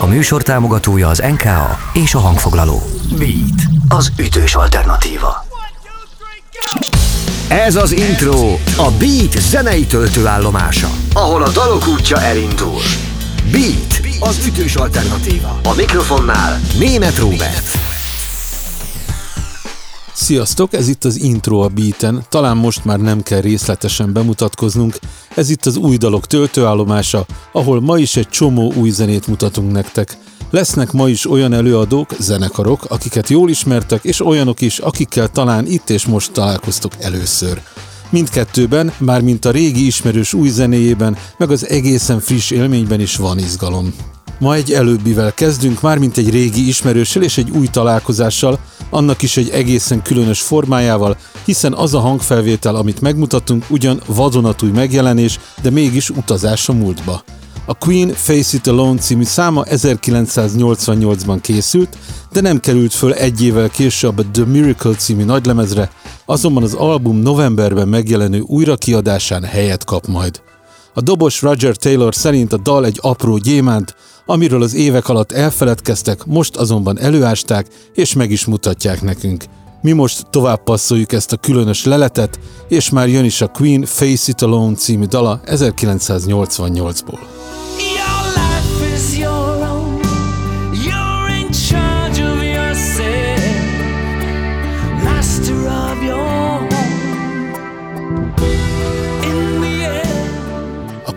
A műsor támogatója az NKA és a hangfoglaló. Beat, az ütős alternatíva. Ez az intro, a Beat zenei töltőállomása, ahol a dalok útja elindul. Beat, az ütős alternatíva. A mikrofonnál Német Róbert. Sziasztok, ez itt az intro a beaten, talán most már nem kell részletesen bemutatkoznunk, ez itt az új dalok töltőállomása, ahol ma is egy csomó új zenét mutatunk nektek. Lesznek ma is olyan előadók, zenekarok, akiket jól ismertek, és olyanok is, akikkel talán itt és most találkoztok először. Mindkettőben, már mint a régi ismerős új zenéjében, meg az egészen friss élményben is van izgalom. Ma egy előbbivel kezdünk, már mint egy régi ismerőssel és egy új találkozással, annak is egy egészen különös formájával, hiszen az a hangfelvétel, amit megmutatunk, ugyan vadonatúj megjelenés, de mégis utazás a múltba. A Queen Face It Alone című száma 1988-ban készült, de nem került föl egy évvel később a The Miracle című nagylemezre, azonban az album novemberben megjelenő újrakiadásán helyet kap majd. A dobos Roger Taylor szerint a dal egy apró gyémánt, amiről az évek alatt elfeledkeztek, most azonban előásták és meg is mutatják nekünk. Mi most tovább passzoljuk ezt a különös leletet, és már jön is a Queen Face It Alone című dala 1988-ból.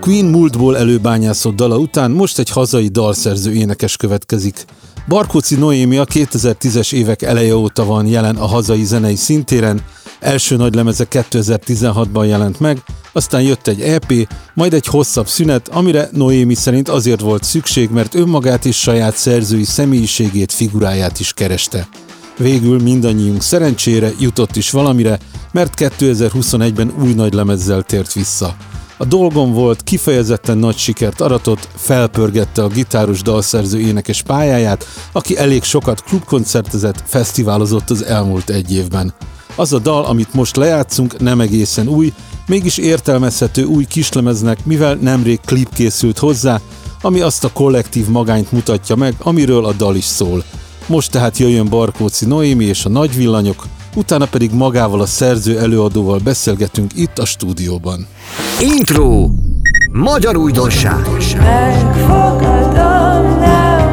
Queen múltból előbányászott dala után most egy hazai dalszerző énekes következik. Barkóci a 2010-es évek eleje óta van jelen a hazai zenei szintéren, első nagy lemeze 2016-ban jelent meg, aztán jött egy EP, majd egy hosszabb szünet, amire Noémi szerint azért volt szükség, mert önmagát és saját szerzői személyiségét, figuráját is kereste. Végül mindannyiunk szerencsére jutott is valamire, mert 2021-ben új nagy lemezzel tért vissza. A dolgom volt, kifejezetten nagy sikert aratott, felpörgette a gitáros dalszerző énekes pályáját, aki elég sokat klubkoncertezett, fesztiválozott az elmúlt egy évben. Az a dal, amit most lejátszunk, nem egészen új, mégis értelmezhető új kislemeznek, mivel nemrég klip készült hozzá, ami azt a kollektív magányt mutatja meg, amiről a dal is szól. Most tehát jöjjön Barkóci Noémi és a Nagy Villanyok, utána pedig magával a szerző előadóval beszélgetünk itt a stúdióban. Intro Magyar újdonság Megfogadom, nem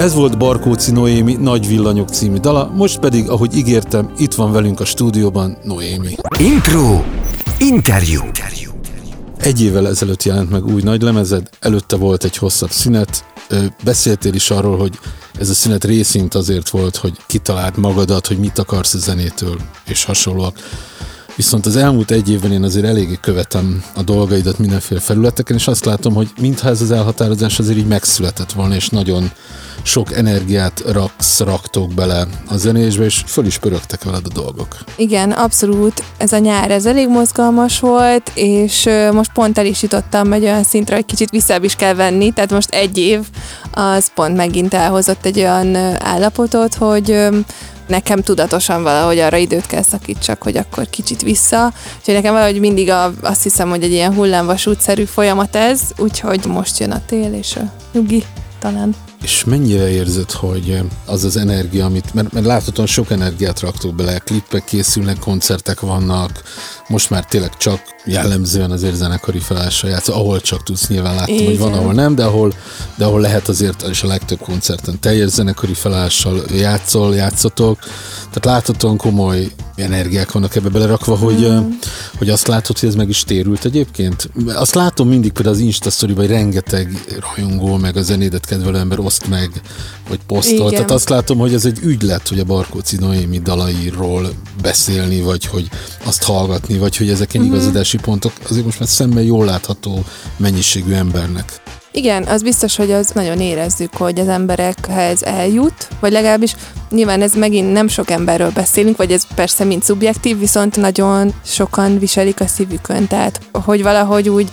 Ez volt Barkóci Noémi Nagy Villanyok című dala, most pedig, ahogy ígértem, itt van velünk a stúdióban Noémi. Intro Interjú. Egy évvel ezelőtt jelent meg új nagy lemezed, előtte volt egy hosszabb szünet. Beszéltél is arról, hogy ez a szünet részint azért volt, hogy kitaláld magadat, hogy mit akarsz a zenétől, és hasonlóak. Viszont az elmúlt egy évben én azért eléggé követem a dolgaidat mindenféle felületeken, és azt látom, hogy mintha ez az elhatározás azért így megszületett volna, és nagyon sok energiát raksz, raktok bele a zenésbe, és föl is pörögtek veled a dolgok. Igen, abszolút. Ez a nyár, ez elég mozgalmas volt, és most pont el is jutottam egy olyan szintre, hogy kicsit vissza is kell venni, tehát most egy év az pont megint elhozott egy olyan állapotot, hogy nekem tudatosan valahogy arra időt kell szakítsak, hogy akkor kicsit vissza. Úgyhogy nekem valahogy mindig a, azt hiszem, hogy egy ilyen hullámvasútszerű folyamat ez, úgyhogy most jön a tél és a nyugi talán. És mennyire érzed, hogy az az energia, amit, mert, mert láthatóan sok energiát raktok bele, klippek készülnek, koncertek vannak, most már tényleg csak jellemzően azért zenekari felállásra játszol, ahol csak tudsz, nyilván láttam, Igen. hogy van, ahol nem, de ahol, de ahol lehet azért, és a legtöbb koncerten teljes zenekari felállással játszol, játszotok, tehát láthatóan komoly energiák vannak ebbe belerakva, hogy, mm. hogy azt látod, hogy ez meg is térült egyébként. Azt látom mindig például az Insta hogy rengeteg rajongó, meg a zenédet kedvelő ember oszt meg, vagy posztol. Igen. Tehát azt látom, hogy ez egy ügylet, hogy a Barkóci Noémi dalairól beszélni, vagy hogy azt hallgatni, vagy hogy ezek mm-hmm. Igazadási pontok azért most már szemmel jól látható mennyiségű embernek. Igen, az biztos, hogy az nagyon érezzük, hogy az emberekhez eljut, vagy legalábbis nyilván ez megint nem sok emberről beszélünk, vagy ez persze mind szubjektív, viszont nagyon sokan viselik a szívükön, tehát hogy valahogy úgy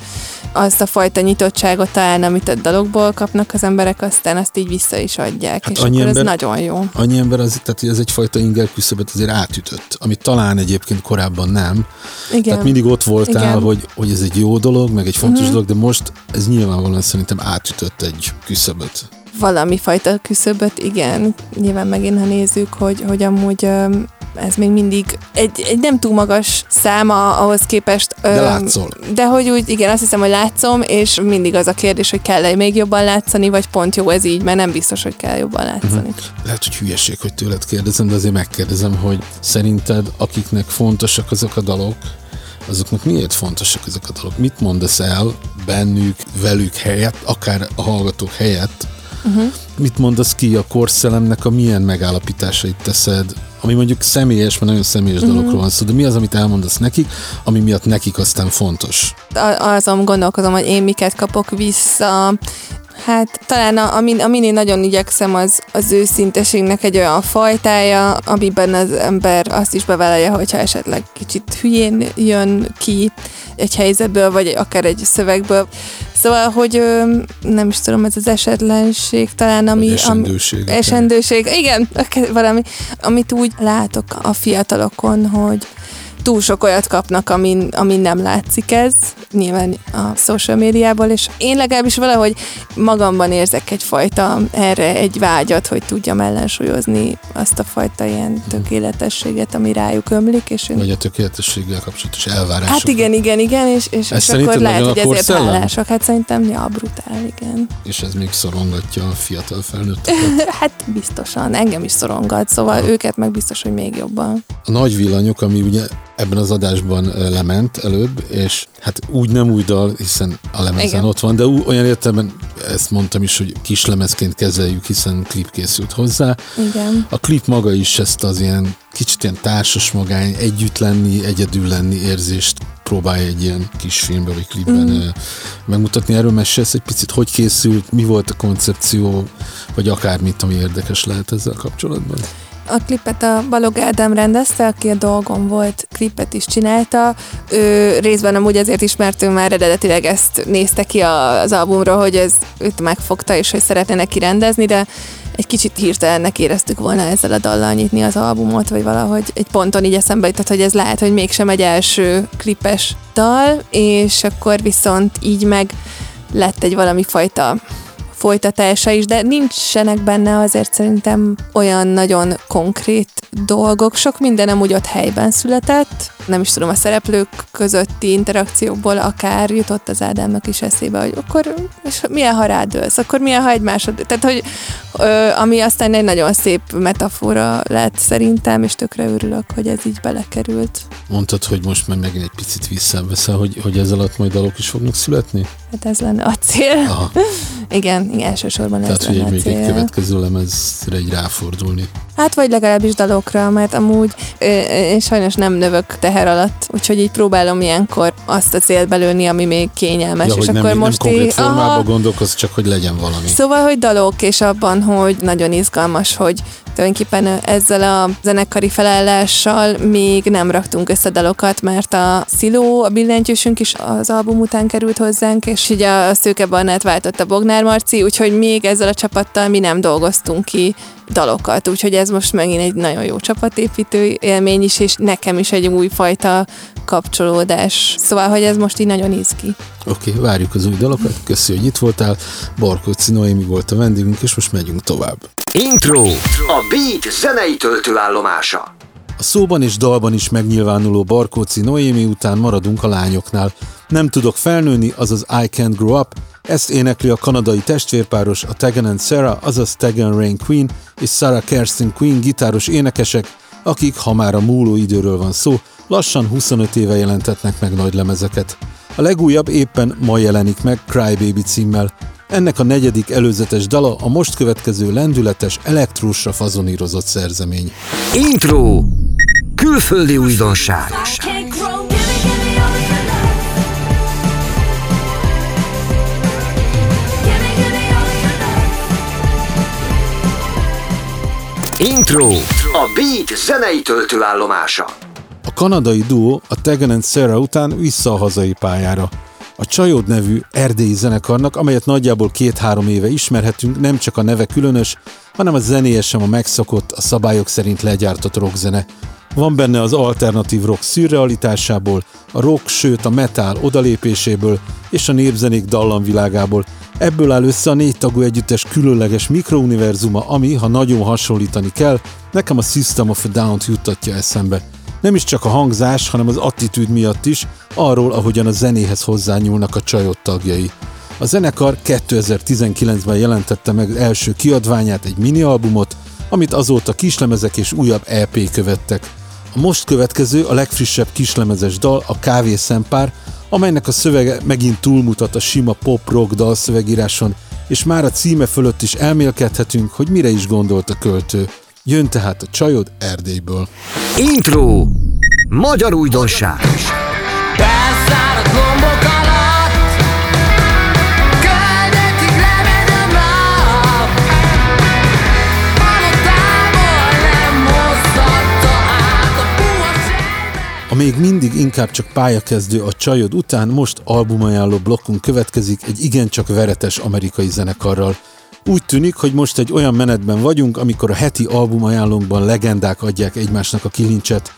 azt a fajta nyitottságot talán, amit a dalokból kapnak az emberek, aztán azt így vissza is adják, hát és akkor ember, ez nagyon jó. Annyi ember, az, tehát ez egyfajta inger küszöbet azért átütött, amit talán egyébként korábban nem. Igen. Tehát mindig ott voltál, Igen. hogy, hogy ez egy jó dolog, meg egy fontos uh-huh. dolog, de most ez nyilvánvalóan szerintem átütött egy küszöböt valami fajta küszöböt, igen. Nyilván megint, ha nézzük, hogy, hogy amúgy ez még mindig egy, egy nem túl magas száma ahhoz képest. De látszol. De hogy úgy, igen, azt hiszem, hogy látszom, és mindig az a kérdés, hogy kell-e még jobban látszani, vagy pont jó ez így, mert nem biztos, hogy kell jobban látszani. Uh-huh. Lehet, hogy hülyeség, hogy tőled kérdezem, de azért megkérdezem, hogy szerinted akiknek fontosak azok a dalok, azoknak miért fontosak ezek a dalok? Mit mondasz el bennük, velük helyett, akár a hallgatók helyett, Uh-huh. Mit mondasz ki a korszelemnek, a milyen megállapításait teszed, ami mondjuk személyes, mert nagyon személyes uh-huh. dologról van szó, de mi az, amit elmondasz nekik, ami miatt nekik aztán fontos? Azon gondolkozom, hogy én miket kapok vissza, Hát talán a, amin, amin én nagyon igyekszem, az az őszinteségnek egy olyan fajtája, amiben az ember azt is bevállalja, hogyha esetleg kicsit hülyén jön ki egy helyzetből, vagy akár egy szövegből. Szóval, hogy nem is tudom, ez az esetlenség talán, ami... Esendőség. Ami, esendőség, igen, valami, amit úgy látok a fiatalokon, hogy túl sok olyat kapnak, amin, amin nem látszik ez, nyilván a social médiából, és én legalábbis valahogy magamban érzek egyfajta erre egy vágyat, hogy tudjam ellensúlyozni azt a fajta ilyen tökéletességet, ami rájuk ömlik. És én... Vagy a tökéletességgel kapcsolatos elvárások. Hát igen, igen, igen, és, és, és akkor lehet, hogy ezért hálások. Hát szerintem, ja, brutál, igen. És ez még szorongatja a fiatal felnőtteket? hát biztosan, engem is szorongat, szóval ha. őket meg biztos, hogy még jobban. A nagy villanyok, ami ugye ebben az adásban lement előbb, és hát úgy nem új dal, hiszen a lemezen Igen. ott van, de olyan értelemben ezt mondtam is, hogy kis lemezként kezeljük, hiszen klip készült hozzá. Igen. A klip maga is ezt az ilyen kicsit ilyen társas magány, együtt lenni, egyedül lenni érzést próbálja egy ilyen kis filmben vagy klipben mm. megmutatni. Erről mesélsz egy picit, hogy készült, mi volt a koncepció, vagy akármit, ami érdekes lehet ezzel kapcsolatban? A klipet a Balog Ádám rendezte, aki a dolgom volt, klipet is csinálta. Ő részben amúgy azért is, mert ő már eredetileg ezt nézte ki az albumról, hogy ez őt megfogta, és hogy szeretne neki rendezni, de egy kicsit hirtelennek éreztük volna ezzel a dallal nyitni az albumot, vagy valahogy egy ponton így eszembe jutott, hogy ez lehet, hogy mégsem egy első klipes dal, és akkor viszont így meg lett egy valami fajta folytatása is, de nincsenek benne azért szerintem olyan nagyon konkrét dolgok. Sok minden úgy ott helyben született. Nem is tudom, a szereplők közötti interakciókból akár jutott az Ádámnak is eszébe, hogy akkor és milyen, ha rádőlsz, akkor milyen, ha egymásod... Tehát, hogy ami aztán egy nagyon szép metafora lett szerintem, és tökre örülök, hogy ez így belekerült. Mondtad, hogy most már megint egy picit visszaveszel, hogy, hogy ez alatt majd dalok is fognak születni? Hát ez lenne a cél. Aha. igen, igen, elsősorban Tehát, ez lenne hogy még cél. egy következő lemezre egy ráfordulni. Hát vagy legalábbis dalokra, mert amúgy én sajnos nem növök teher alatt, úgyhogy így próbálom ilyenkor azt a célt belőni, ami még kényelmes. Ja, és nem, akkor nem most konkrét formában gondolkoz, csak hogy legyen valami. Szóval, hogy dalok, és abban, hogy nagyon izgalmas, hogy tulajdonképpen ezzel a zenekari felállással még nem raktunk össze dalokat, mert a Sziló, a billentyűsünk is az album után került hozzánk, és ugye a Szőke Barnát váltott a Bognár Marci, úgyhogy még ezzel a csapattal mi nem dolgoztunk ki dalokat, úgyhogy ez most megint egy nagyon jó csapatépítő élmény is, és nekem is egy újfajta kapcsolódás. Szóval, hogy ez most így nagyon izgi. Oké, okay, várjuk az új dalokat. Köszi, hogy itt voltál. Barkóci Noémi volt a vendégünk, és most megyünk tovább. Intro. A Beat zenei töltőállomása. A szóban és dalban is megnyilvánuló Barkóci Noémi után maradunk a lányoknál. Nem tudok felnőni, azaz I Can't Grow Up, ezt énekli a kanadai testvérpáros, a Tegan and Sarah, azaz Tegan Rain Queen és Sarah Kerstin Queen gitáros énekesek, akik, ha már a múló időről van szó, lassan 25 éve jelentetnek meg nagy lemezeket. A legújabb éppen ma jelenik meg Crybaby címmel. Ennek a negyedik előzetes dala a most következő lendületes elektrósra fazonírozott szerzemény. Intro! Külföldi újdonság! Intro. A Beat zenei töltőállomása. A kanadai duó a Tegan and Sarah után vissza a hazai pályára. A Csajod nevű erdélyi zenekarnak, amelyet nagyjából két-három éve ismerhetünk, nem csak a neve különös, hanem a zenéje sem a megszokott, a szabályok szerint legyártott rockzene. Van benne az alternatív rock szürrealitásából, a rock, sőt a metal odalépéséből és a népzenék dallamvilágából. Ebből áll össze a négy tagú együttes különleges mikrouniverzuma, ami, ha nagyon hasonlítani kell, nekem a System of a Down-t juttatja eszembe. Nem is csak a hangzás, hanem az attitűd miatt is, arról, ahogyan a zenéhez hozzányúlnak a csajot tagjai. A zenekar 2019-ben jelentette meg első kiadványát, egy minialbumot, amit azóta kislemezek és újabb EP követtek. A most következő, a legfrissebb kislemezes dal a Kávé Szempár, amelynek a szövege megint túlmutat a sima pop-rock dalszövegíráson, és már a címe fölött is elmélkedhetünk, hogy mire is gondolt a költő. Jön tehát a csajod Erdélyből. Intro. Magyar újdonság. Lombok A még mindig inkább csak pályakezdő a csajod után most albumajánló blokkunk következik egy igencsak veretes amerikai zenekarral. Úgy tűnik, hogy most egy olyan menetben vagyunk, amikor a heti albumajánlónkban legendák adják egymásnak a kilincset.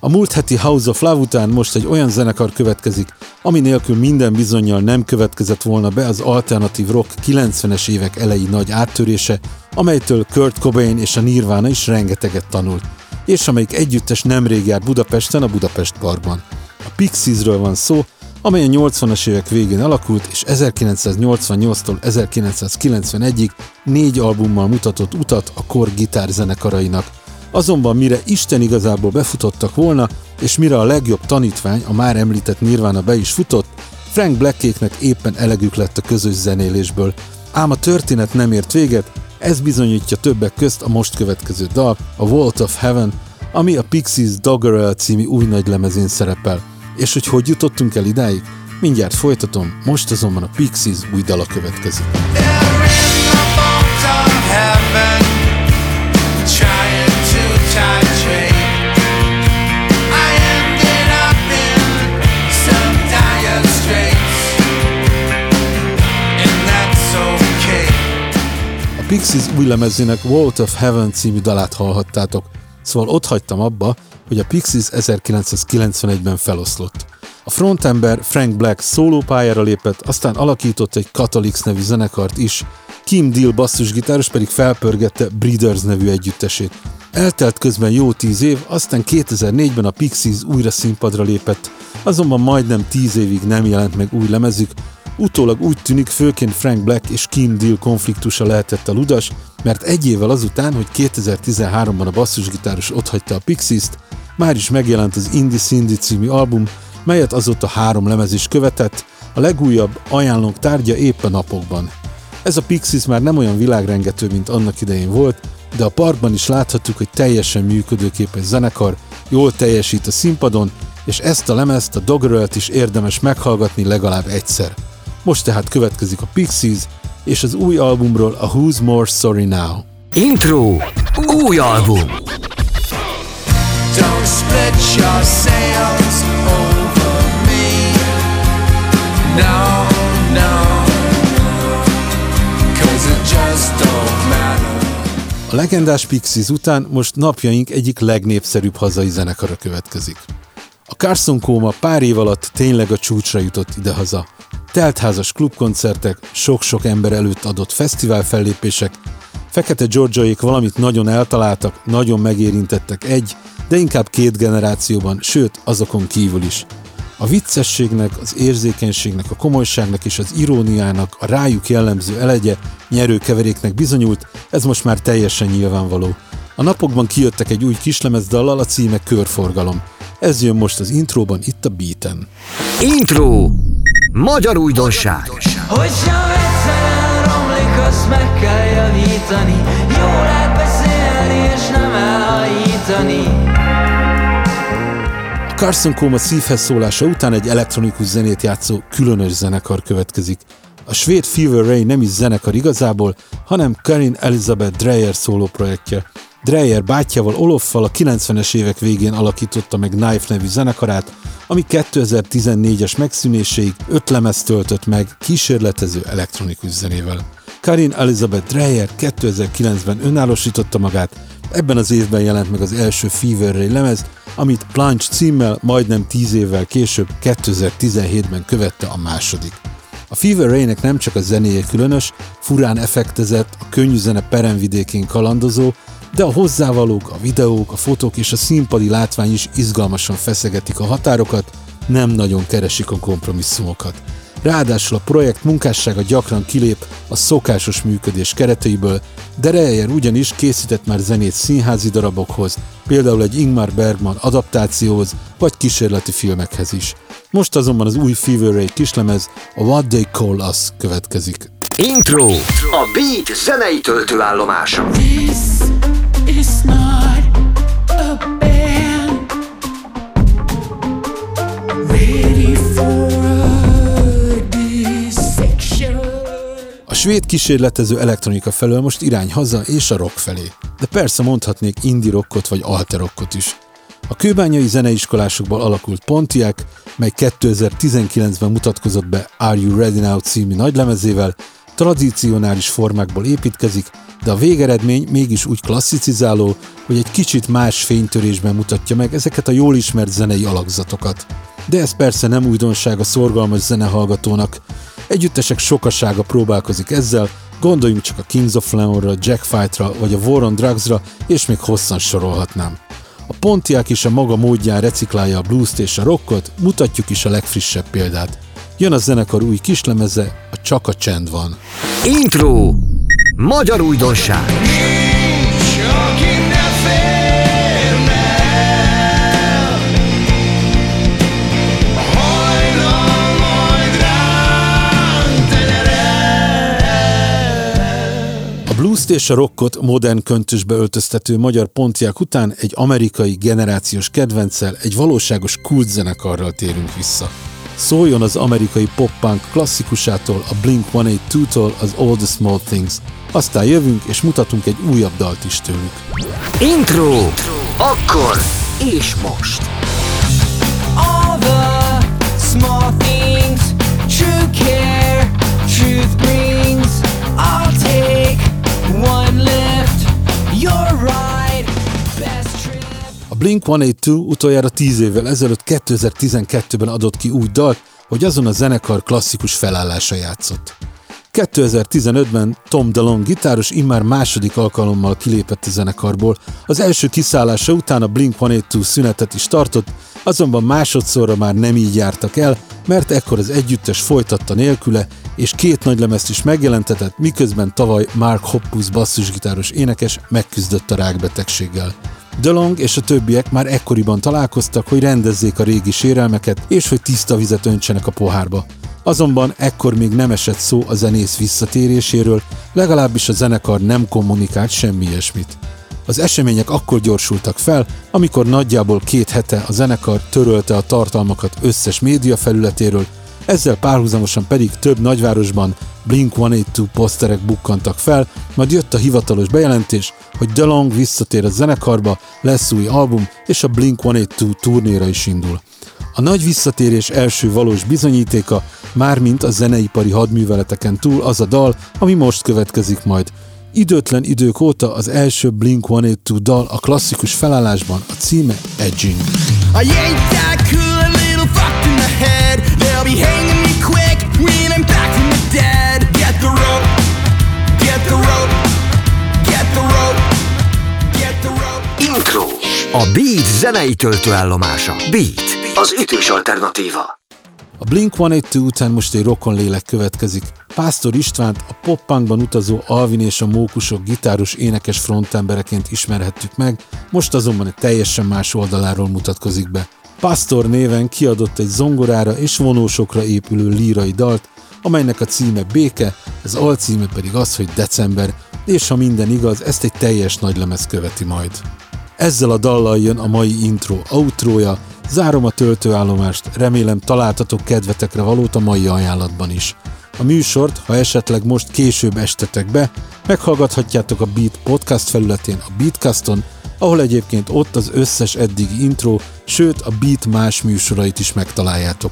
A múlt heti House of Love után most egy olyan zenekar következik, ami nélkül minden bizonyal nem következett volna be az alternatív rock 90-es évek elejé nagy áttörése, amelytől Kurt Cobain és a Nirvana is rengeteget tanult és amelyik együttes nemrég járt Budapesten a Budapest Parkban. A Pixiesről van szó, amely a 80-as évek végén alakult, és 1988-tól 1991-ig négy albummal mutatott utat a kor gitárzenekarainak. Azonban mire Isten igazából befutottak volna, és mire a legjobb tanítvány, a már említett Nirvana be is futott, Frank Blackéknek éppen elegük lett a közös zenélésből. Ám a történet nem ért véget, ez bizonyítja többek közt a most következő dal, a Vault of Heaven, ami a Pixies Doggerel című új nagy lemezén szerepel. És hogy hogy jutottunk el idáig? Mindjárt folytatom, most azonban a Pixies új dala következik. Pixies új lemezének Vault of Heaven című dalát hallhattátok, szóval ott hagytam abba, hogy a Pixies 1991-ben feloszlott. A frontember Frank Black szólópályára lépett, aztán alakított egy Catholics nevű zenekart is, Kim Deal basszusgitáros pedig felpörgette Breeders nevű együttesét. Eltelt közben jó tíz év, aztán 2004-ben a Pixies újra színpadra lépett, azonban majdnem tíz évig nem jelent meg új lemezük, Utólag úgy tűnik főként Frank Black és Kim Deal konfliktusa lehetett a ludas, mert egy évvel azután, hogy 2013-ban a basszusgitáros otthagyta a Pixies-t, már is megjelent az Indie Cindy című album, melyet azóta három lemez is követett, a legújabb ajánlónk tárgya épp a napokban. Ez a Pixies már nem olyan világrengető, mint annak idején volt, de a parkban is láthatjuk, hogy teljesen működőképes zenekar, jól teljesít a színpadon, és ezt a lemezt, a Doggerelt is érdemes meghallgatni legalább egyszer. Most tehát következik a Pixies, és az új albumról a Who's More Sorry Now. Intro. Új album. A legendás Pixies után most napjaink egyik legnépszerűbb hazai zenekara következik. A Carson Kóma pár év alatt tényleg a csúcsra jutott idehaza. Teltházas klubkoncertek, sok-sok ember előtt adott fesztivál fellépések, Fekete Georgiaik valamit nagyon eltaláltak, nagyon megérintettek egy, de inkább két generációban, sőt azokon kívül is. A viccességnek, az érzékenységnek, a komolyságnak és az iróniának a rájuk jellemző elegye nyerőkeveréknek bizonyult, ez most már teljesen nyilvánvaló. A napokban kijöttek egy új kislemezdallal, a címe Körforgalom. Ez jön most az intróban, itt a beaten. Intro! Magyar újdonság! Hogyha egyszer romlik, azt meg kell javítani Jó lehet beszélni és nem elhajítani Carson Coma szívhez szólása után egy elektronikus zenét játszó különös zenekar következik. A svéd Fever Ray nem is zenekar igazából, hanem Karin Elizabeth Dreyer szóló projektje. Dreyer bátyjával Oloffal a 90-es évek végén alakította meg Knife nevű zenekarát, ami 2014-es megszűnéséig öt lemez töltött meg kísérletező elektronikus zenével. Karin Elizabeth Dreyer 2009-ben önállósította magát, ebben az évben jelent meg az első Fever Ray lemez, amit Plunge címmel majdnem 10 évvel később 2017-ben követte a második. A Fever Ray-nek nem csak a zenéje különös, furán effektezett, a könnyű zene peremvidékén kalandozó, de a hozzávalók, a videók, a fotók és a színpadi látvány is izgalmasan feszegetik a határokat, nem nagyon keresik a kompromisszumokat. Ráadásul a projekt munkássága gyakran kilép a szokásos működés kereteiből, de Reyer ugyanis készített már zenét színházi darabokhoz, például egy Ingmar Bergman adaptációhoz, vagy kísérleti filmekhez is. Most azonban az új Fever Ray kislemez, a What They Call Us következik. Intro. A Beat zenei töltőállomása. This is not a band ready for svéd kísérletező elektronika felől most irány haza és a rock felé. De persze mondhatnék indie rockot vagy alter rockot is. A kőbányai zeneiskolásokból alakult Pontiac, mely 2019-ben mutatkozott be Are You Ready Now című nagylemezével, tradicionális formákból építkezik, de a végeredmény mégis úgy klasszicizáló, hogy egy kicsit más fénytörésben mutatja meg ezeket a jól ismert zenei alakzatokat. De ez persze nem újdonság a szorgalmas zenehallgatónak. Együttesek sokasága próbálkozik ezzel, gondoljunk csak a Kings of Leonra, Jack Fightra vagy a War on Drugsra, és még hosszan sorolhatnám. A Pontiac is a maga módján reciklálja a blues és a rockot, mutatjuk is a legfrissebb példát. Jön a zenekar új kislemeze, a Csak a csend van. Intro. Magyar újdonság. A blues és a rockot modern köntösbe öltöztető magyar Pontiac után egy amerikai generációs kedvenccel, egy valóságos kultzenekarral térünk vissza. Szóljon az amerikai pop-punk klasszikusától, a Blink-182-tól az All the Small Things. Aztán jövünk és mutatunk egy újabb dalt is tőlük. Intro. Akkor és most. A Blink-182 utoljára 10 évvel ezelőtt 2012-ben adott ki új dalt, hogy azon a zenekar klasszikus felállása játszott. 2015-ben Tom DeLonge gitáros immár második alkalommal kilépett a zenekarból, az első kiszállása után a Blink-182 szünetet is tartott, azonban másodszorra már nem így jártak el, mert ekkor az együttes folytatta nélküle, és két nagylemezt is megjelentetett, miközben tavaly Mark Hoppus basszusgitáros énekes megküzdött a rákbetegséggel. DeLong és a többiek már ekkoriban találkoztak, hogy rendezzék a régi sérelmeket, és hogy tiszta vizet öntsenek a pohárba. Azonban ekkor még nem esett szó a zenész visszatéréséről, legalábbis a zenekar nem kommunikált semmi ilyesmit. Az események akkor gyorsultak fel, amikor nagyjából két hete a zenekar törölte a tartalmakat összes média felületéről, ezzel párhuzamosan pedig több nagyvárosban Blink-182 poszterek bukkantak fel, majd jött a hivatalos bejelentés, hogy DeLong visszatér a zenekarba, lesz új album, és a Blink-182 turnéra is indul. A nagy visszatérés első valós bizonyítéka, mármint a zeneipari hadműveleteken túl az a dal, ami most következik majd. Időtlen idők óta az első Blink-182 dal a klasszikus felállásban, a címe Edging. I ain't that cool, a little fucked in the head. Intro. A Beat zenei töltőállomása. Beat. Az ütős alternatíva. A Blink-182 után most egy rokon lélek következik. Pásztor Istvánt a pop-punkban utazó Alvin és a Mókusok gitáros énekes frontembereként ismerhettük meg, most azonban egy teljesen más oldaláról mutatkozik be. Pastor néven kiadott egy zongorára és vonósokra épülő lírai dalt, amelynek a címe Béke, az alcíme pedig az, hogy December, és ha minden igaz, ezt egy teljes nagylemez követi majd. Ezzel a dallal jön a mai intro outrója, zárom a töltőállomást, remélem találtatok kedvetekre valót a mai ajánlatban is. A műsort, ha esetleg most később estetek be, meghallgathatjátok a Beat podcast felületén, a Beatcaston, ahol egyébként ott az összes eddigi intro, sőt a Beat más műsorait is megtaláljátok.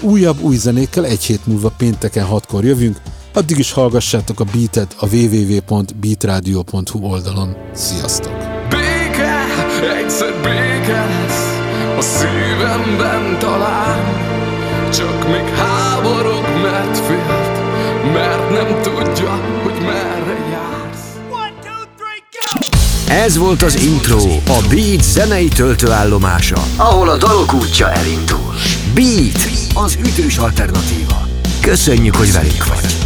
Újabb új zenékkel egy hét múlva pénteken hatkor jövünk, addig is hallgassátok a Beatet a www.beatradio.hu oldalon. Sziasztok! Egyszer béke lesz a szívemben talán Csak még háborog, mert félt, mert nem tudja, hogy merre jársz Ez volt az intro, a Beat zenei töltőállomása, ahol a dalok útja elindul. Beat, az ütős alternatíva. Köszönjük, hogy velünk vagy.